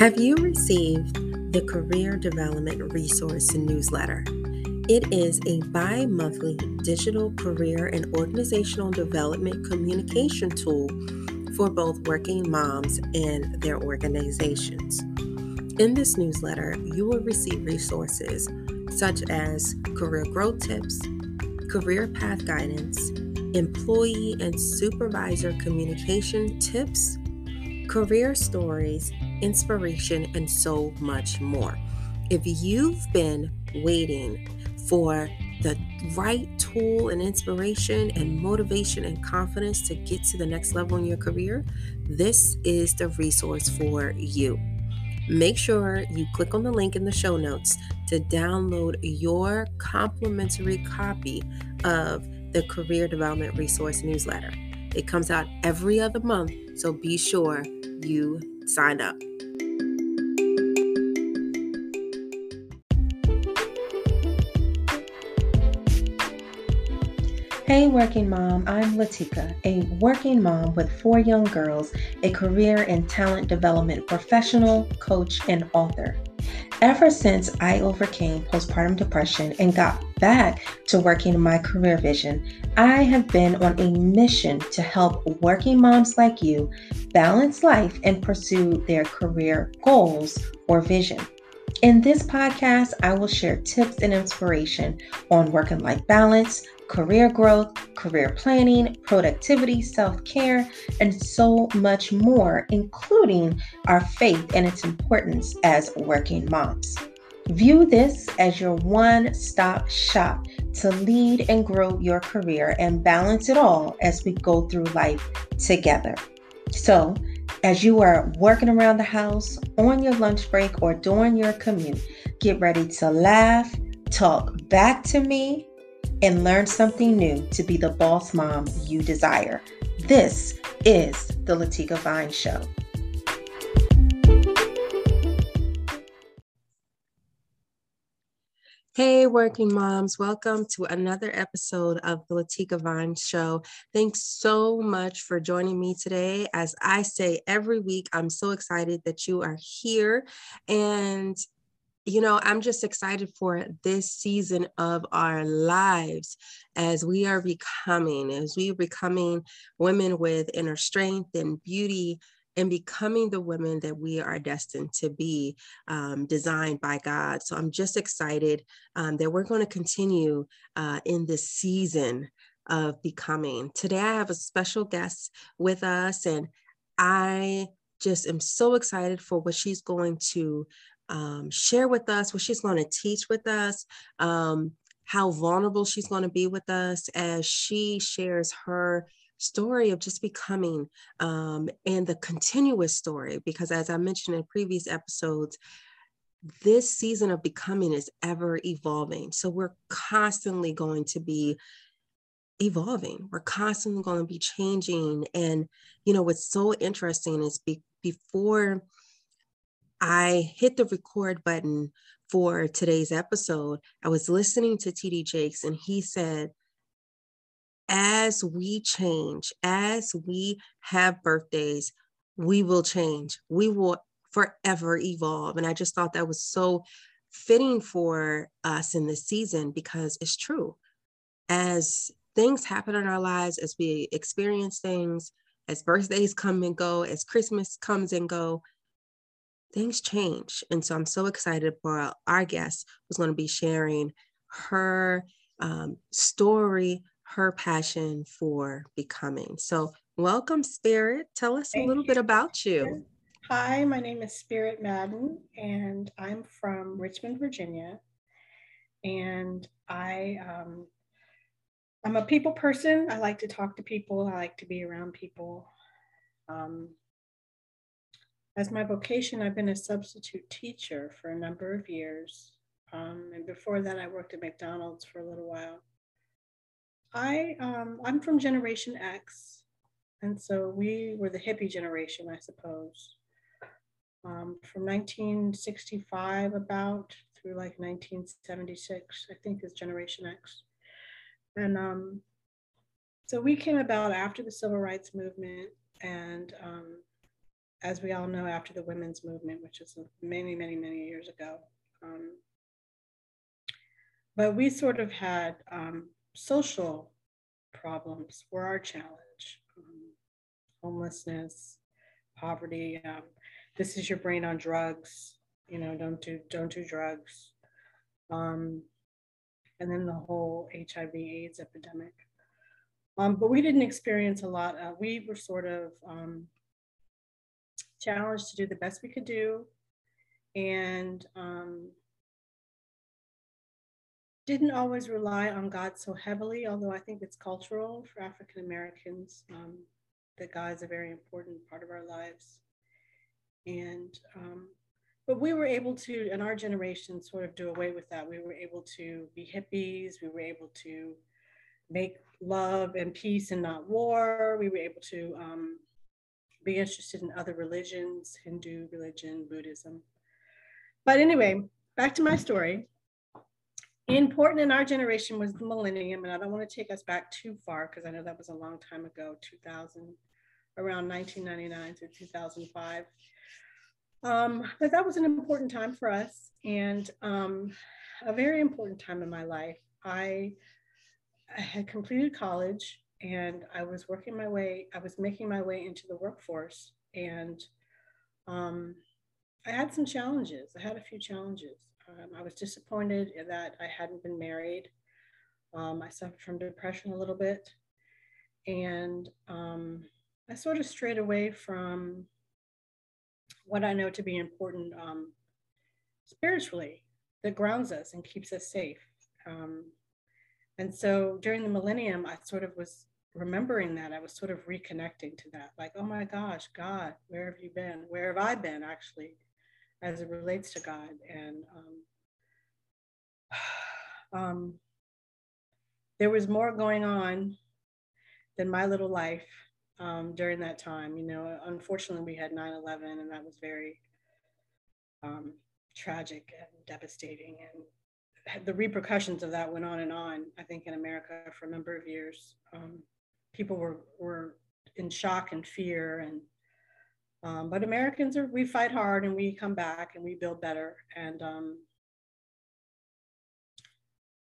Have you received the Career Development Resource newsletter? It is a bi monthly digital career and organizational development communication tool for both working moms and their organizations. In this newsletter, you will receive resources such as career growth tips, career path guidance, employee and supervisor communication tips, career stories, inspiration, and so much more. If you've been waiting for the right tool and inspiration and motivation and confidence to get to the next level in your career, this is the resource for you. Make sure you click on the link in the show notes to download your complimentary copy of the Career Development Resource newsletter. It comes out every other month, so be sure you sign up. Hey, working mom, I'm Latika, a working mom with four young girls, a career and talent development professional, coach, and author. Ever since I overcame postpartum depression and got back to working my career vision, I have been on a mission to help working moms like you balance life and pursue their career goals or vision. In this podcast, I will share tips and inspiration on work and life balance, career growth, career planning, productivity, self care, and so much more, including our faith and its importance as working moms. View this as your one stop shop to lead and grow your career and balance it all as we go through life together. So, as you are working around the house, on your lunch break, or during your commute, get ready to laugh, talk back to me, and learn something new to be the boss mom you desire. This is the Latika Vines Show. Hey, working moms, welcome to another episode of the Latika Vines Show. Thanks so much for joining me today. As I say every week, I'm so excited that you are here. And you know, I'm just excited for this season of our lives as we are becoming, as we are becoming women with inner strength and beauty and becoming the women that we are destined to be, um, designed by God. So I'm just excited um, that we're going to continue uh, in this season of becoming. Today, I have a special guest with us, and I just am so excited for what she's going to um, share with us what she's going to teach with us, um, how vulnerable she's going to be with us as she shares her story of just becoming um, and the continuous story. Because as I mentioned in previous episodes, this season of becoming is ever evolving. So we're constantly going to be evolving. We're constantly going to be changing. And, you know, what's so interesting is be- before I hit the record button for today's episode, I was listening to TD Jakes and he said, as we change, as we have birthdays, we will change. We will forever evolve. And I just thought that was so fitting for us in this season because it's true. As things happen in our lives, as we experience things, as birthdays come and go, as Christmas comes and go, things change. And so I'm so excited for our guest who's going to be sharing her um, story, her passion for becoming. So, welcome, Spirit. Tell us Thank a little you. bit about you. Hi, my name is Spirit Madden, and I'm from Richmond, Virginia. And I, um, I'm a people person. I like to talk to people. I like to be around people. Um, as my vocation, I've been a substitute teacher for a number of years. Um, and before that, I worked at McDonald's for a little while. I, um, I'm from Generation X. And so we were the hippie generation, I suppose. Um, from 1965 about through like 1976, I think is Generation X. And um, so we came about after the civil rights movement and um, as we all know, after the women's movement, which was many, many, many years ago. Um, but we sort of had um, social problems were our challenge um, homelessness, poverty. Um, this is your brain on drugs. You know, don't do don't do drugs. Um, and then the whole HIV/AIDS epidemic. Um, but we didn't experience a lot. Uh, we were sort of challenged to do the best we could do, and um, didn't always rely on God so heavily. Although I think it's cultural for African Americans um, that God is a very important part of our lives, and um, but we were able to, in our generation, sort of do away with that. We were able to be hippies. We were able to make love and peace and not war. We were able to um, be interested in other religions, Hindu religion, Buddhism. But anyway, back to my story. Important in our generation was the millennium, and I don't want to take us back too far because I know that was a long time ago, 2000, around 1999 to 2005. Um, but that was an important time for us and um, a very important time in my life. I, I had completed college and I was working my way, I was making my way into the workforce and um, I had some challenges. I had a few challenges. Um, I was disappointed that I hadn't been married. Um, I suffered from depression a little bit. And um, I sort of strayed away from what I know to be important um, spiritually that grounds us and keeps us safe. Um, and so during the millennium, I sort of was remembering that. I was sort of reconnecting to that, like, oh my gosh, God, where have you been? Where have I been actually, as it relates to God? And um, um, there was more going on than my little life um, during that time. You know, unfortunately, we had 9 11, and that was very um, tragic and devastating. And the repercussions of that went on and on, I think, in America for a number of years. Um, people were, were in shock and fear. And um, but Americans are we fight hard and we come back and we build better. And um,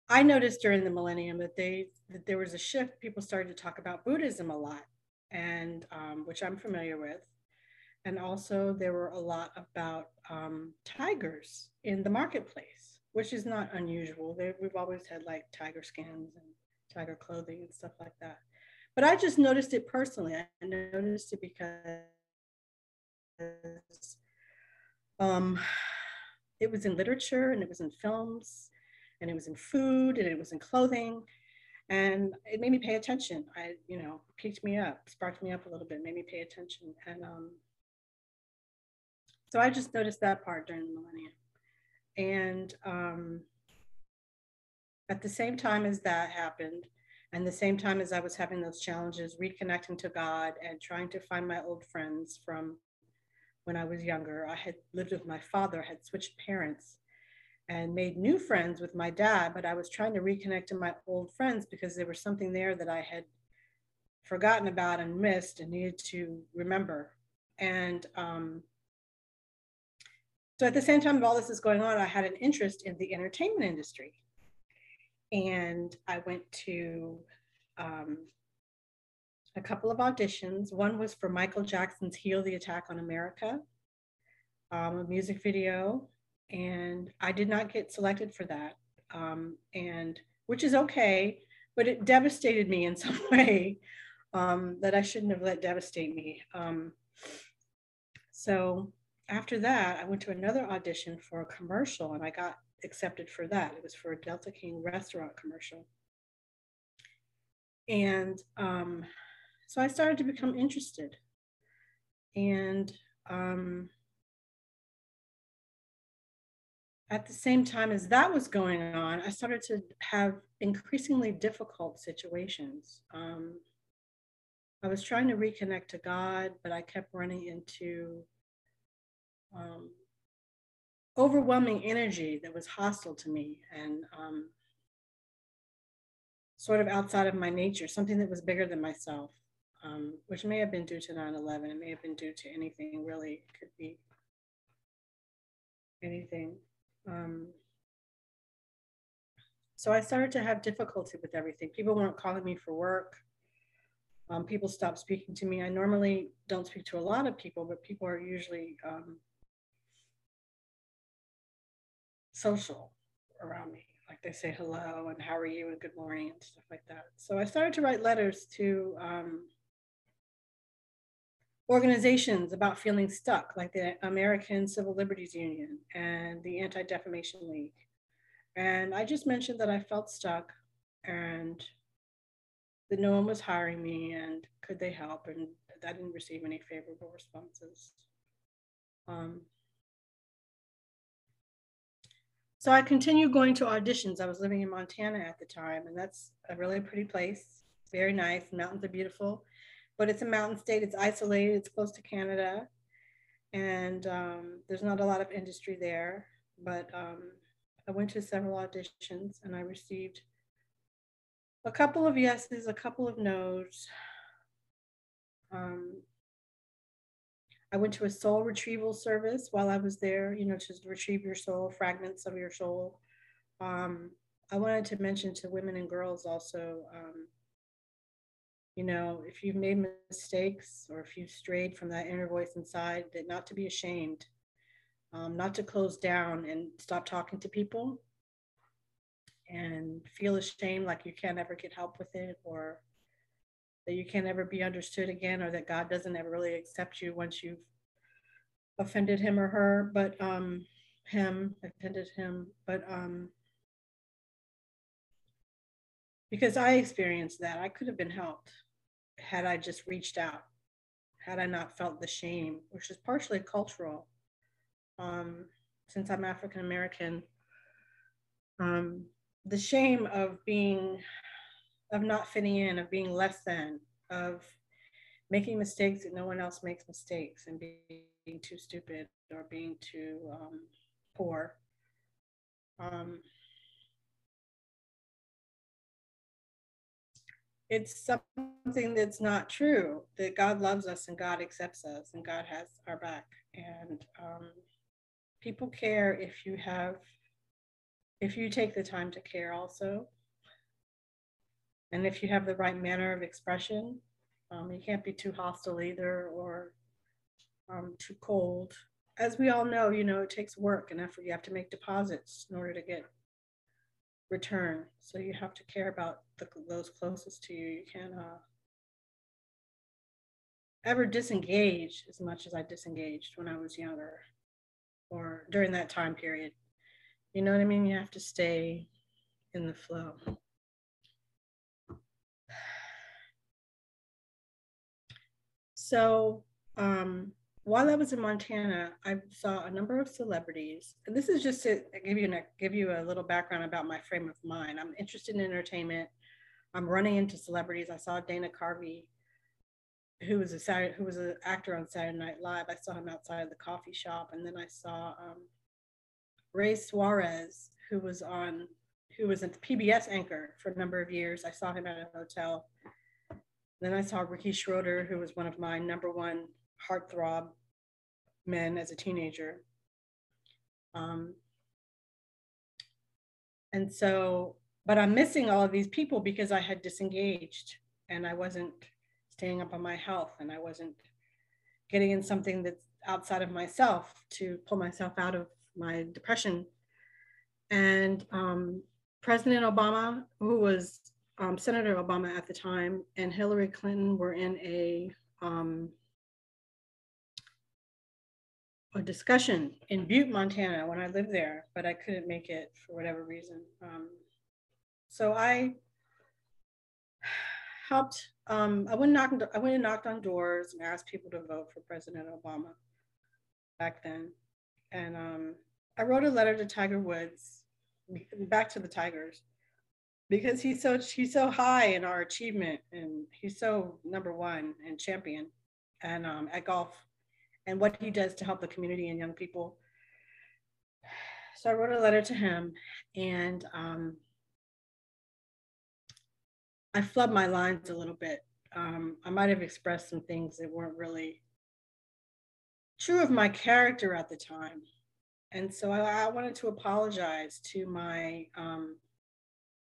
I noticed during the millennium that they that there was a shift. People started to talk about Buddhism a lot, and um, which I'm familiar with. And also, there were a lot about um, tigers in the marketplace, which is not unusual. They, we've always had like tiger skins and tiger clothing and stuff like that. But I just noticed it personally. I noticed it because um, it was in literature and it was in films and it was in food and it was in clothing and it made me pay attention. I, you know, picked me up, sparked me up a little bit, made me pay attention. And um, so I just noticed that part during the millennium. And um, at the same time as that happened, and the same time as I was having those challenges, reconnecting to God and trying to find my old friends from when I was younger, I had lived with my father, had switched parents and made new friends with my dad, but I was trying to reconnect to my old friends because there was something there that I had forgotten about and missed and needed to remember. And um, so at the same time all this is going on, I had an interest in the entertainment industry. And I went to um, a couple of auditions. One was for Michael Jackson's Heal the Attack on America, um, a music video and I did not get selected for that. Um, and which is okay, but it devastated me in some way um, that I shouldn't have let devastate me. Um, so after that, I went to another audition for a commercial and I got accepted for that. It was for a Delta King restaurant commercial. And um, so I started to become interested. And um, at the same time as that was going on, I started to have increasingly difficult situations. Um, I was trying to reconnect to God, but I kept running into um, overwhelming energy that was hostile to me and um, sort of outside of my nature, something that was bigger than myself. um, which may have been due to 9-11. It may have been due to anything really. It could be anything. Um, so I started to have difficulty with everything. People weren't calling me for work. Um, people stopped speaking to me. I normally don't speak to a lot of people, but people are usually um, social around me. Like they say hello and how are you and good morning and stuff like that. So I started to write letters to um, organizations about feeling stuck, like the American Civil Liberties Union and the Anti Defamation League. And I just mentioned that I felt stuck and that no one was hiring me and could they help? And I didn't receive any favorable responses. Um, so I continued going to auditions. I was living in Montana at the time, and that's a really pretty place. Very nice. Mountains are beautiful but it's a mountain state. It's isolated. It's close to Canada, and um, there's not a lot of industry there. But um, I went to several auditions, and I received a couple of yeses, a couple of nos. Um, I went to a soul retrieval service while I was there, you know, to retrieve your soul, fragments of your soul. Um, I wanted to mention to women and girls also um, you know, if you've made mistakes or if you've strayed from that inner voice inside, that not to be ashamed, um, not to close down and stop talking to people and feel ashamed like you can't ever get help with it or that you can't ever be understood again or that God doesn't ever really accept you once you've offended him or her, but um, him, offended him, but um, because I experienced that, I could have been helped had I just reached out, had I not felt the shame, which is partially cultural. Um, since I'm African American, um, the shame of being, of not fitting in, of being less than, of making mistakes that no one else makes mistakes, and being, too stupid or being too um, poor. Um, it's something that's not true that god loves us and god accepts us and god has our back and um, people care if you have if you take the time to care also and if you have the right manner of expression um, you can't be too hostile either or um, too cold as we all know you know it takes work and effort you have to make deposits in order to get return. So you have to care about the, those closest to you. You can't uh, ever disengage as much as I disengaged when I was younger or during that time period. You know what I mean? You have to stay in the flow. So um, while I was in Montana, I saw a number of celebrities, and this is just to give you a, give you a little background about my frame of mind. I'm interested in entertainment. I'm running into celebrities. I saw Dana Carvey, who was a Saturday, who was an actor on Saturday Night Live. I saw him outside of the coffee shop, and then I saw um, Ray Suarez, who was on, who was a PBS anchor for a number of years. I saw him at a hotel. Then I saw Ricky Schroeder, who was one of my number one heartthrob men as a teenager. Um, and so, but I'm missing all of these people because I had disengaged and I wasn't staying up on my health and I wasn't getting in something that's outside of myself to pull myself out of my depression. And um, President Obama, who was um, Senator Obama at the time, and Hillary Clinton were in a um, a discussion in Butte, Montana when I lived there, but I couldn't make it for whatever reason. Um, so I helped. Um, I went knocked. I went and knocked on doors and asked people to vote for President Obama back then, and um, I wrote a letter to Tiger Woods, back to the Tigers, because he's so he's so high in our achievement and he's so number one and champion, and um, at golf and what he does to help the community and young people. So I wrote a letter to him and um, I flubbed my lines a little bit um, I might have expressed some things that weren't really true of my character at the time. And so I, I wanted to apologize to my um,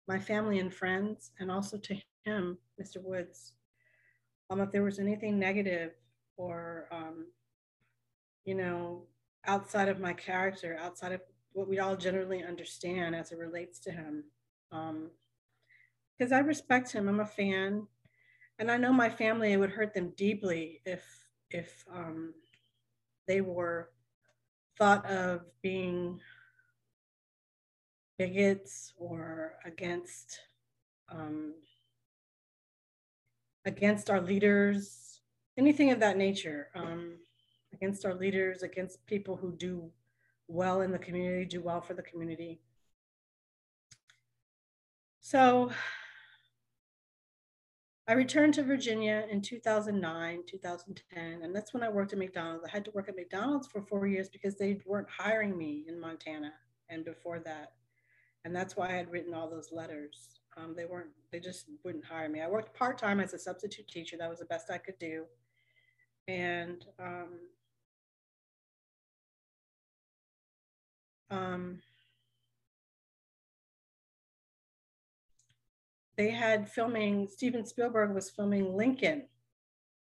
my family and friends, and also to him, Mr. Woods, um, if there was anything negative or um, you know outside of my character, outside of what we all generally understand as it relates to him. Because um, I respect him, I'm a fan, and I know my family it would hurt them deeply if if um, they were thought of being bigots or against um, against our leaders, anything of that nature, um, against our leaders, against people who do well in the community, do well for the community. So I returned to Virginia in 2009, 2010, and that's when I worked at McDonald's. I had to work at McDonald's for four years because they weren't hiring me in Montana and before that. And that's why I had written all those letters. Um, they weren't, they just wouldn't hire me. I worked part time as a substitute teacher. That was the best I could do. And um, um, they had filming, Steven Spielberg was filming Lincoln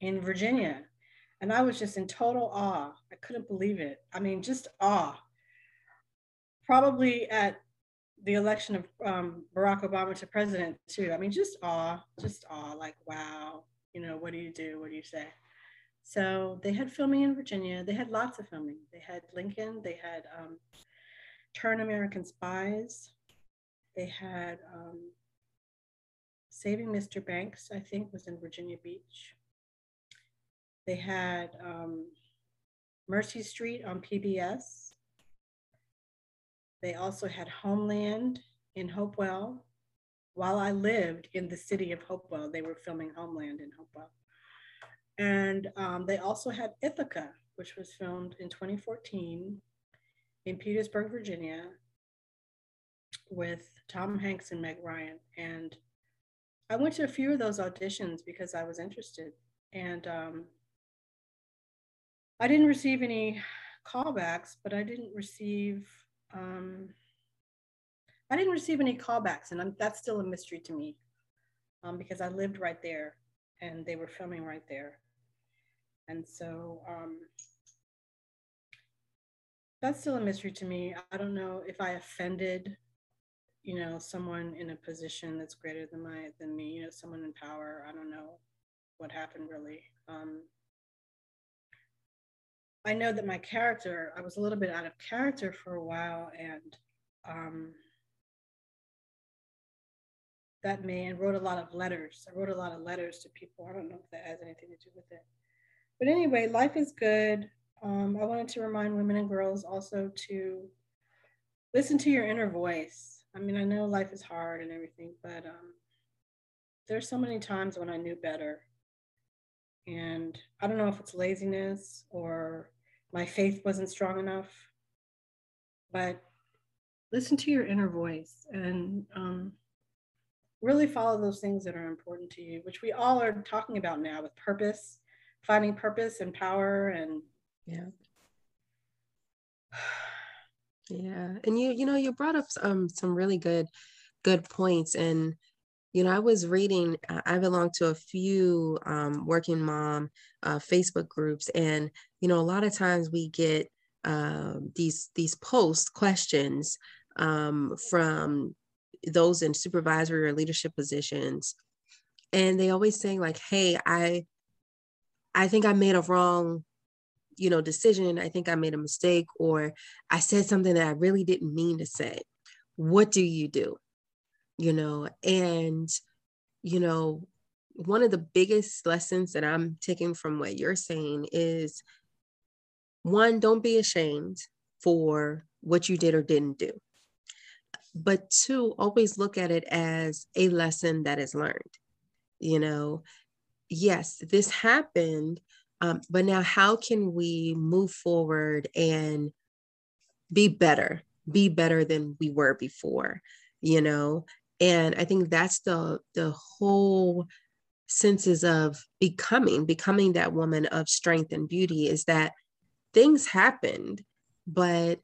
in Virginia. And I was just in total awe. I couldn't believe it. I mean, just awe. Probably at the election of um, Barack Obama to president, too. I mean, just awe, just awe, like, wow, you know, what do you do? What do you say? So they had filming in Virginia. They had lots of filming. They had Lincoln, they had um, Turn American Spies, they had um, Saving Mr. Banks, I think, was in Virginia Beach. They had um, Mercy Street on PBS. They also had Homeland in Hopewell. While I lived in the city of Hopewell, they were filming Homeland in Hopewell. And um, they also had Ithaca, which was filmed in 2014 in Petersburg, Virginia, with Tom Hanks and Meg Ryan. And I went to a few of those auditions because I was interested. And um, I didn't receive any callbacks, but I didn't receive um, I didn't receive any callbacks, and I'm, that's still a mystery to me um, because I lived right there and they were filming right there. And so um, that's still a mystery to me. I don't know if I offended you know someone in a position that's greater than my than me you know someone in power i don't know what happened really um i know that my character i was a little bit out of character for a while and um that man wrote a lot of letters. I wrote a lot of letters to people. I don't know if that has anything to do with it. But anyway life is good. Um, i wanted to remind women and girls also to listen to your inner voice. I mean, I know life is hard and everything, but um, there's so many times when I knew better. And I don't know if it's laziness or my faith wasn't strong enough, but listen to your inner voice and um, really follow those things that are important to you, which we all are talking about now with purpose, finding purpose and power and yeah. Yeah, and you you know you brought up um some really good good points. And you know i was reading i belong to a few um, working mom uh, facebook groups. And you know a lot of times we get uh, these these post questions um, from those in supervisory or leadership positions and they always saying like hey i i think i made a wrong you know decision. I think i made a mistake or i said something that i really didn't mean to say. What do you do? You know and you know one of the biggest lessons that i'm taking from what you're saying is one don't be ashamed for what you did or didn't do but two always look at it as a lesson that is learned you know yes this happened um, but now, how can we move forward and be better, be better than we were before? You know, and I think that's the the whole senses of becoming, becoming that woman of strength and beauty is that things happened, but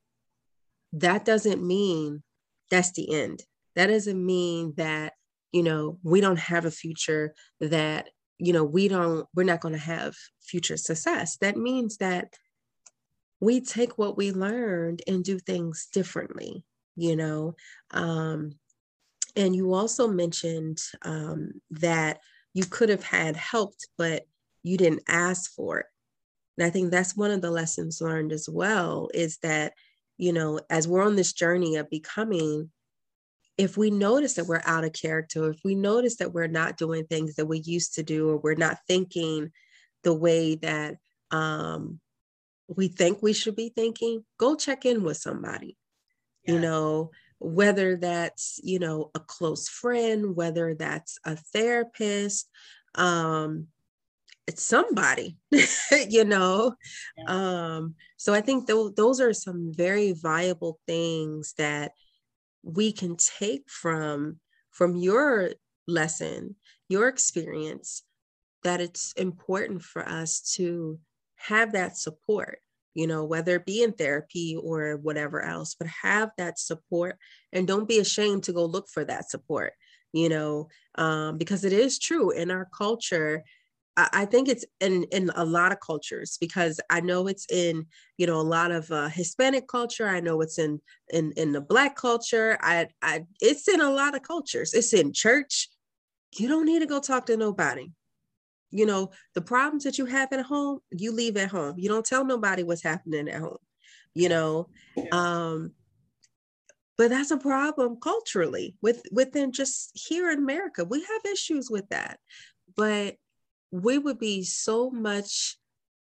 that doesn't mean that's the end. That doesn't mean that, you know, we don't have a future, that, you know, we don't, we're not going to have future success. That means that we take what we learned and do things differently, you know. Um, and you also mentioned um, that you could have had helped, but you didn't ask for it. And I think that's one of the lessons learned as well is that, you know, as we're on this journey of becoming, if we notice that we're out of character, if we notice that we're not doing things that we used to do, or we're not thinking the way that um, we think we should be thinking, go check in with somebody. You know, whether that's you know a close friend whether that's a therapist um it's somebody you know yeah. um so i think th- those are some very viable things that we can take from from your lesson your experience that it's important for us to have that support you know, whether it be in therapy or whatever else, but have that support and don't be ashamed to go look for that support, you know, um, because it is true in our culture. I, think it's in in a lot of cultures because I know it's in you know a lot of uh, Hispanic culture. I know it's in in in the Black culture. I I it's in a lot of cultures. It's in church. You don't need to go talk to nobody you know, the problems that you have at home, you leave at home. You don't tell nobody what's happening at home, you know. Um, but that's a problem culturally with within just here in America. We have issues with that. But we would be so much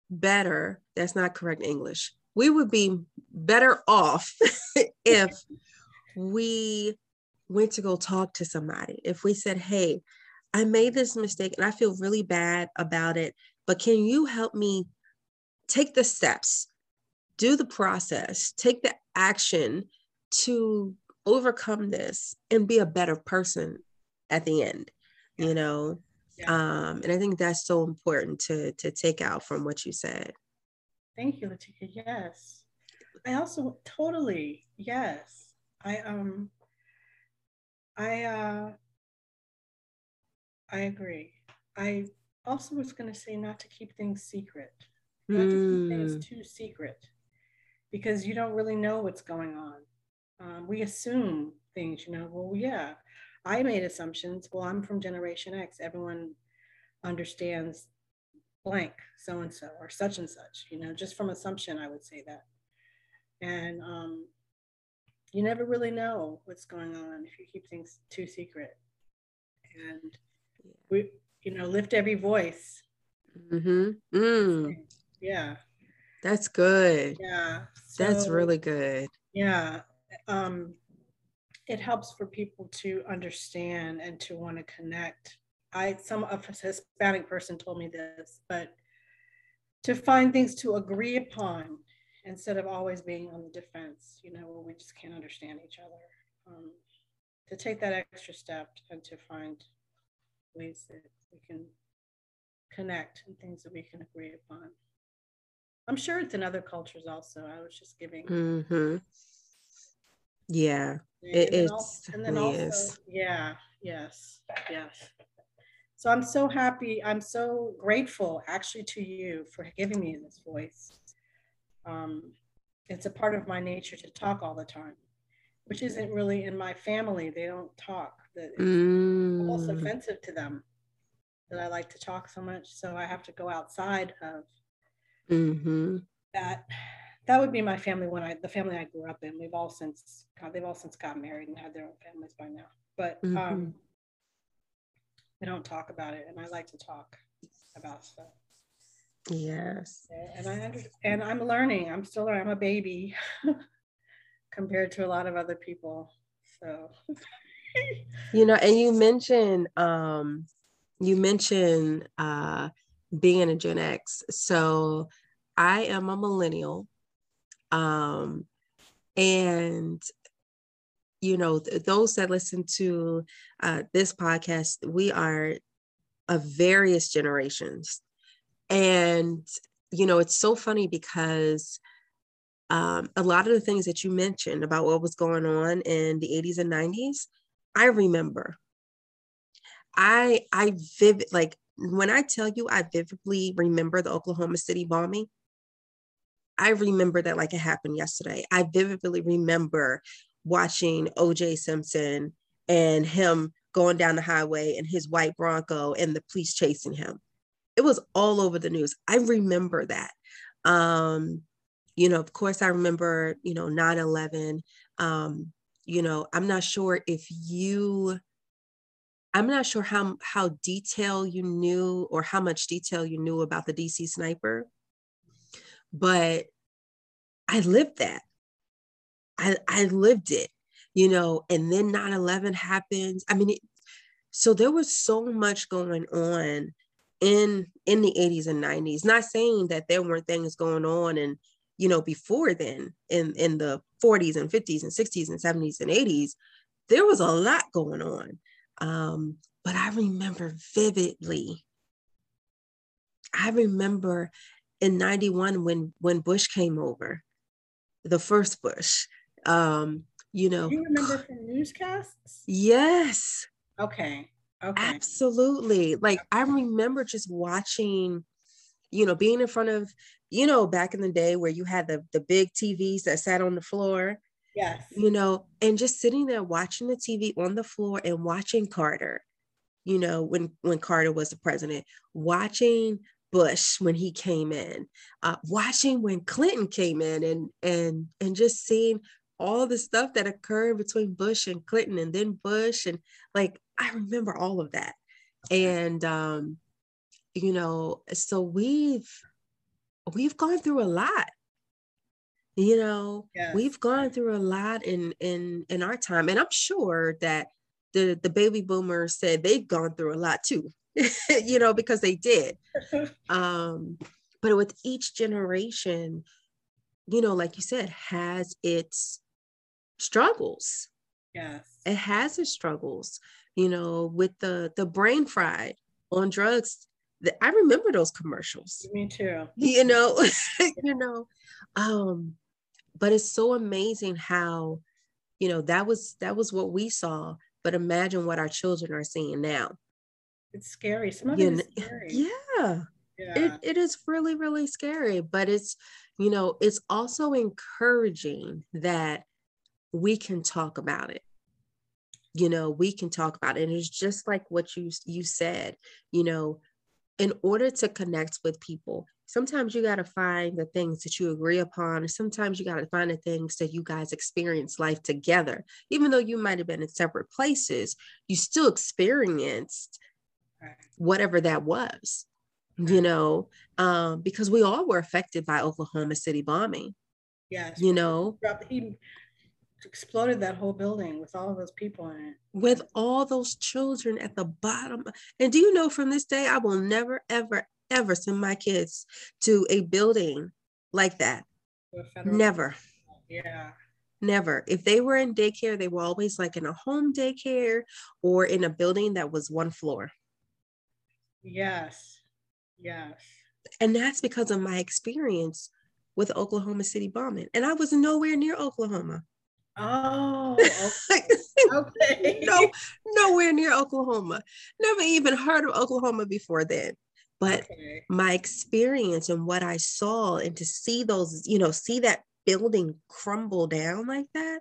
better. That's not correct English. We would be better off if we went to go talk to somebody. If we said, hey, I made this mistake and I feel really bad about it, but can you help me take the steps, do the process, take the action to overcome this and be a better person at the end, you know? Yeah. Um, and I think that's so important to to take out from what you said. Thank you, Latika. Yes. I also totally, yes. I um I uh I agree. I also was going to say not to keep things secret, not mm. to keep things hmm. too secret, because you don't really know what's going on. Um, we assume things, you know. Well, yeah, I made assumptions. Well, I'm from Generation X. Everyone understands blank, so and so, or such and such. You know, just from assumption, I would say that. And um, you never really know what's going on if you keep things too secret. And we you know lift every voice mm-hmm. mm. yeah that's good yeah so, that's really good yeah um it helps for people to understand and to want to connect i some a hispanic person told me this but to find things to agree upon instead of always being on the defense you know where we just can't understand each other um, to take that extra step and to find ways that we can connect and things that we can agree upon. I'm sure it's in other cultures also. I was just giving. Mm-hmm. Yeah, it is. And then also, yeah, yes, yes. So I'm so happy. I'm so grateful actually to you for giving me this voice. Um, it's a part of my nature to talk all the time, which isn't really in my family. They don't talk that it's mm. almost offensive to them that I like to talk so much. So I have to go outside of mm-hmm. that. That would be my family when I the family I grew up in. We've all since God, they've all since got married and had their own families by now. But mm-hmm. um, they don't talk about it, and I like to talk about stuff. Yes. And I under, and I'm learning. I'm still I'm a baby compared to a lot of other people. So you know, and you mentioned um you mentioned uh being a Gen X. So I am a millennial. Um and you know, th- those that listen to uh, this podcast, we are of various generations. And, you know, it's so funny because um, a lot of the things that you mentioned about what was going on in the 80s and 90s, I remember. I I vivid like when I tell you I vividly remember the Oklahoma City bombing, I remember that like it happened yesterday. I vividly remember watching OJ Simpson and him going down the highway and his white Bronco and the police chasing him. It was all over the news. I remember that. Um, you know, of course, I remember, you know, 9 11. Um, you know, I'm not sure if you, I'm not sure how, how detail you knew or how much detail you knew about the DC sniper, but I lived that. I, I lived it, you know, and then 9 11 happens. I mean, it, so there was so much going on in in the 80s and 90s not saying that there weren't things going on and you know before then in in the 40s and 50s and 60s and 70s and 80s there was a lot going on um but i remember vividly i remember in 91 when when bush came over the first bush um you know Do you remember from newscasts? Yes. Okay okay. Absolutely. Like i remember just watching you know being in front of you know back in the day where you had the the big tvs that sat on the floor yes. you know and just sitting there watching the tv on the floor and watching carter you know when when carter was the president watching bush when he came in uh, watching when clinton came in and and and just seeing all the stuff that occurred between bush and clinton and then bush and like i remember all of that. And um you know so we've we've gone through a lot. You know Yes. we've gone through a lot in in in our time. And i'm sure that the the baby boomers said they've gone through a lot too you know because they did. Um but with each generation you know like you said has its struggles. Yes. It has its struggles you know with the the brain fried on drugs. The, i remember those commercials. Me too. You know you know um but it's so amazing how you know that was that was what we saw but imagine what our children are seeing now it's scary. Some of You it is scary. yeah. Yeah. it, it is really really scary but it's you know it's also encouraging that we can talk about it. You know we can talk about it and it's just like what you you said you know in order to connect with people sometimes you got to find the things that you agree upon and sometimes you got to find the things that you guys experience life together. Even though you might have been in separate places you still experienced. Whatever that was you know um, because we all were affected by oklahoma city bombing yes you know he exploded that whole building with all of those people in it with all those children at the bottom. And do you know from this day, I will never, ever, ever send my kids to a building like that. Never, yeah never. If they were in daycare, they were always like in a home daycare or in a building that was one floor. Yes yes And that's because of my experience with Oklahoma City bombing. And I was nowhere near Oklahoma. oh okay, okay. no, nowhere near Oklahoma. Never even heard of Oklahoma before then. But okay. my experience and what I saw and to see those, you know, see that building crumble down like that,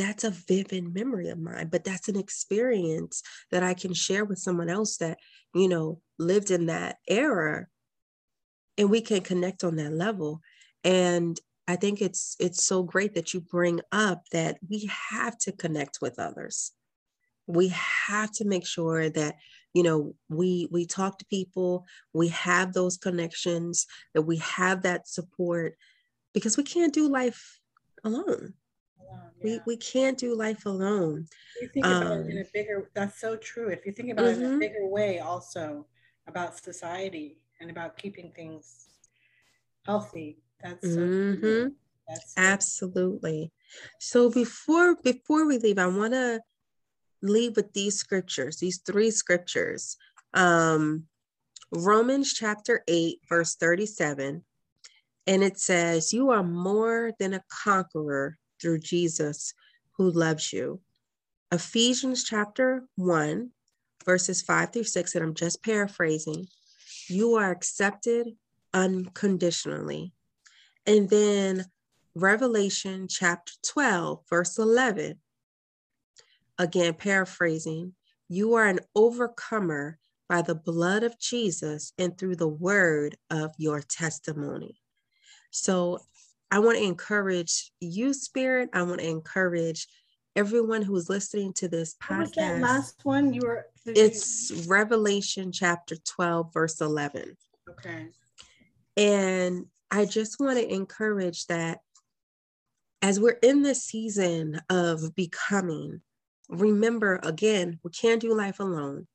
that's a vivid memory of mine. But that's an experience that I can share with someone else that, you know, lived in that era and we can connect on that level. And I think it's it's so great that you bring up that we have to connect with others. We have to make sure that you know we we talk to people we have those connections that we have that support because we can't do life alone Alone, we yeah. we can't do life alone you think about it in um, a bigger that's so true if you think about it in a bigger way also about society and about keeping things healthy that's so. Mhm. that's so- absolutely so before before we leave i want to leave with these scriptures these three scriptures um, Romans chapter 8, verse 37. And it says, You are more than a conqueror through Jesus who loves you. Ephesians chapter 1, verses 5 through 6, and I'm just paraphrasing. You are accepted unconditionally. And then Revelation chapter 12, verse 11. Again, paraphrasing, you are an overcomer by the blood of Jesus and through the word of your testimony. So I want to encourage you, Spirit. I want to encourage everyone who's listening to this podcast. What was that last one? You were. It's Revelation chapter 12, verse 11. Okay. And I just want to encourage that as we're in this season of becoming, remember again, we can't do life alone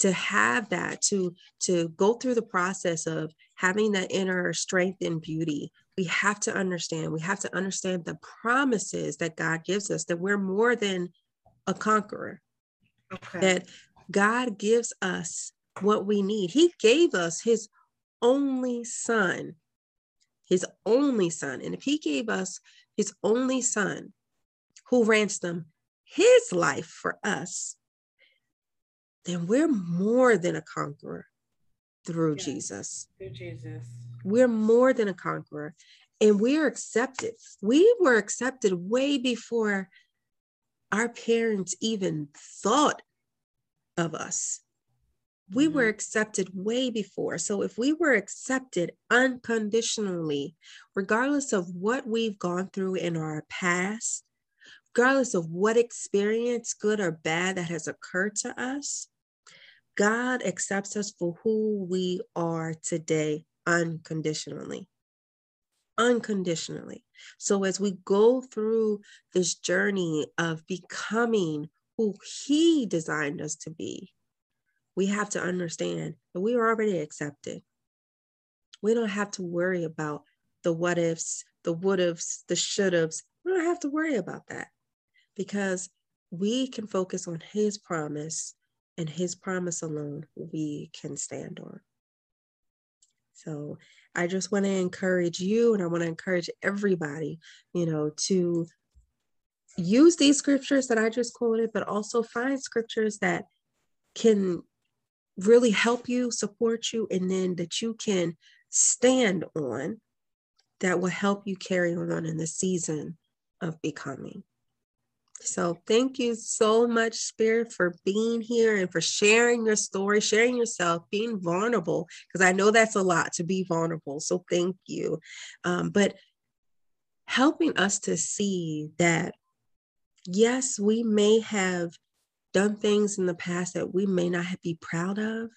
to have that to to go through the process of having that inner strength and beauty we have to understand we have to understand the promises that god gives us that we're more than a conqueror. Okay. that god gives us what we need. He gave us his only son his only son. And if he gave us his only son who ransomed his life for us then we're more than a conqueror through yeah, Jesus. Through Jesus. We're more than a conqueror and we're accepted. We were accepted way before our parents even thought of us. We mm-hmm. were accepted way before. So if we were accepted unconditionally, regardless of what we've gone through in our past, regardless of what experience, good or bad, that has occurred to us, God accepts us for who we are today unconditionally. Unconditionally. So, as we go through this journey of becoming who He designed us to be, we have to understand that we are already accepted. We don't have to worry about the what ifs, the would ifs, the should haves. We don't have to worry about that because we can focus on His promise and his promise alone we can stand on. So I just want to encourage you and I want to encourage everybody, you know, to use these scriptures that I just quoted, but also find scriptures that can really help you, support you, and then that you can stand on that will help you carry on in the season of becoming. So thank you so much, Spirit, for being here and for sharing your story, sharing yourself, being vulnerable, because I know that's a lot to be vulnerable. So thank you. Um, but helping us to see that, yes, we may have done things in the past that we may not be proud of,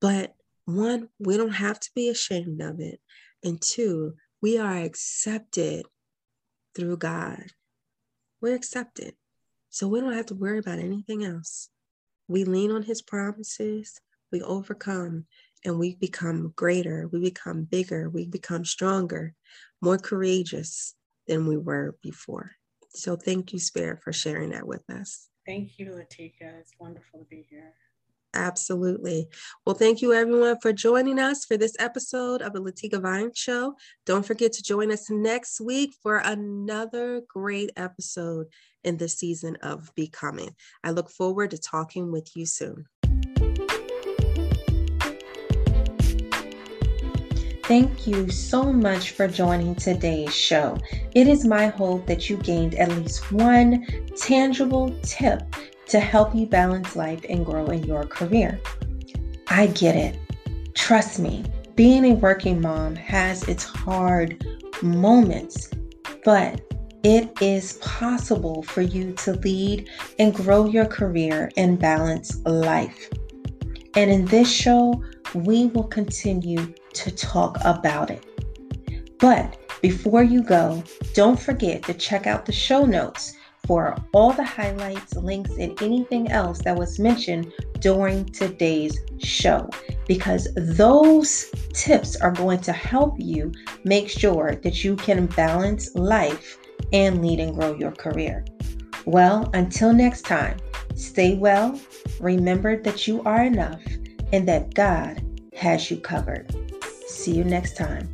but one, we don't have to be ashamed of it. And two, we are accepted through God we're accepted. So we don't have to worry about anything else. We lean on his promises, we overcome, and we become greater, we become bigger, we become stronger, more courageous than we were before. So thank you, Spirit, for sharing that with us. Thank you, Latika. It's wonderful to be here. Absolutely. Well, thank you everyone for joining us for this episode of the Latika Vines Show. Don't forget to join us next week for another great episode in the season of Becoming. I look forward to talking with you soon. Thank you so much for joining today's show. It is my hope that you gained at least one tangible tip to help you balance life and grow in your career. I get it. Trust me, being a working mom has its hard moments, but it is possible for you to lead and grow your career and balance life. And in this show, we will continue to talk about it. But before you go, don't forget to check out the show notes for all the highlights, links, and anything else that was mentioned during today's show because those tips are going to help you make sure that you can balance life and lead and grow your career. Well, until next time, stay well, remember that you are enough and that God has you covered. See you next time.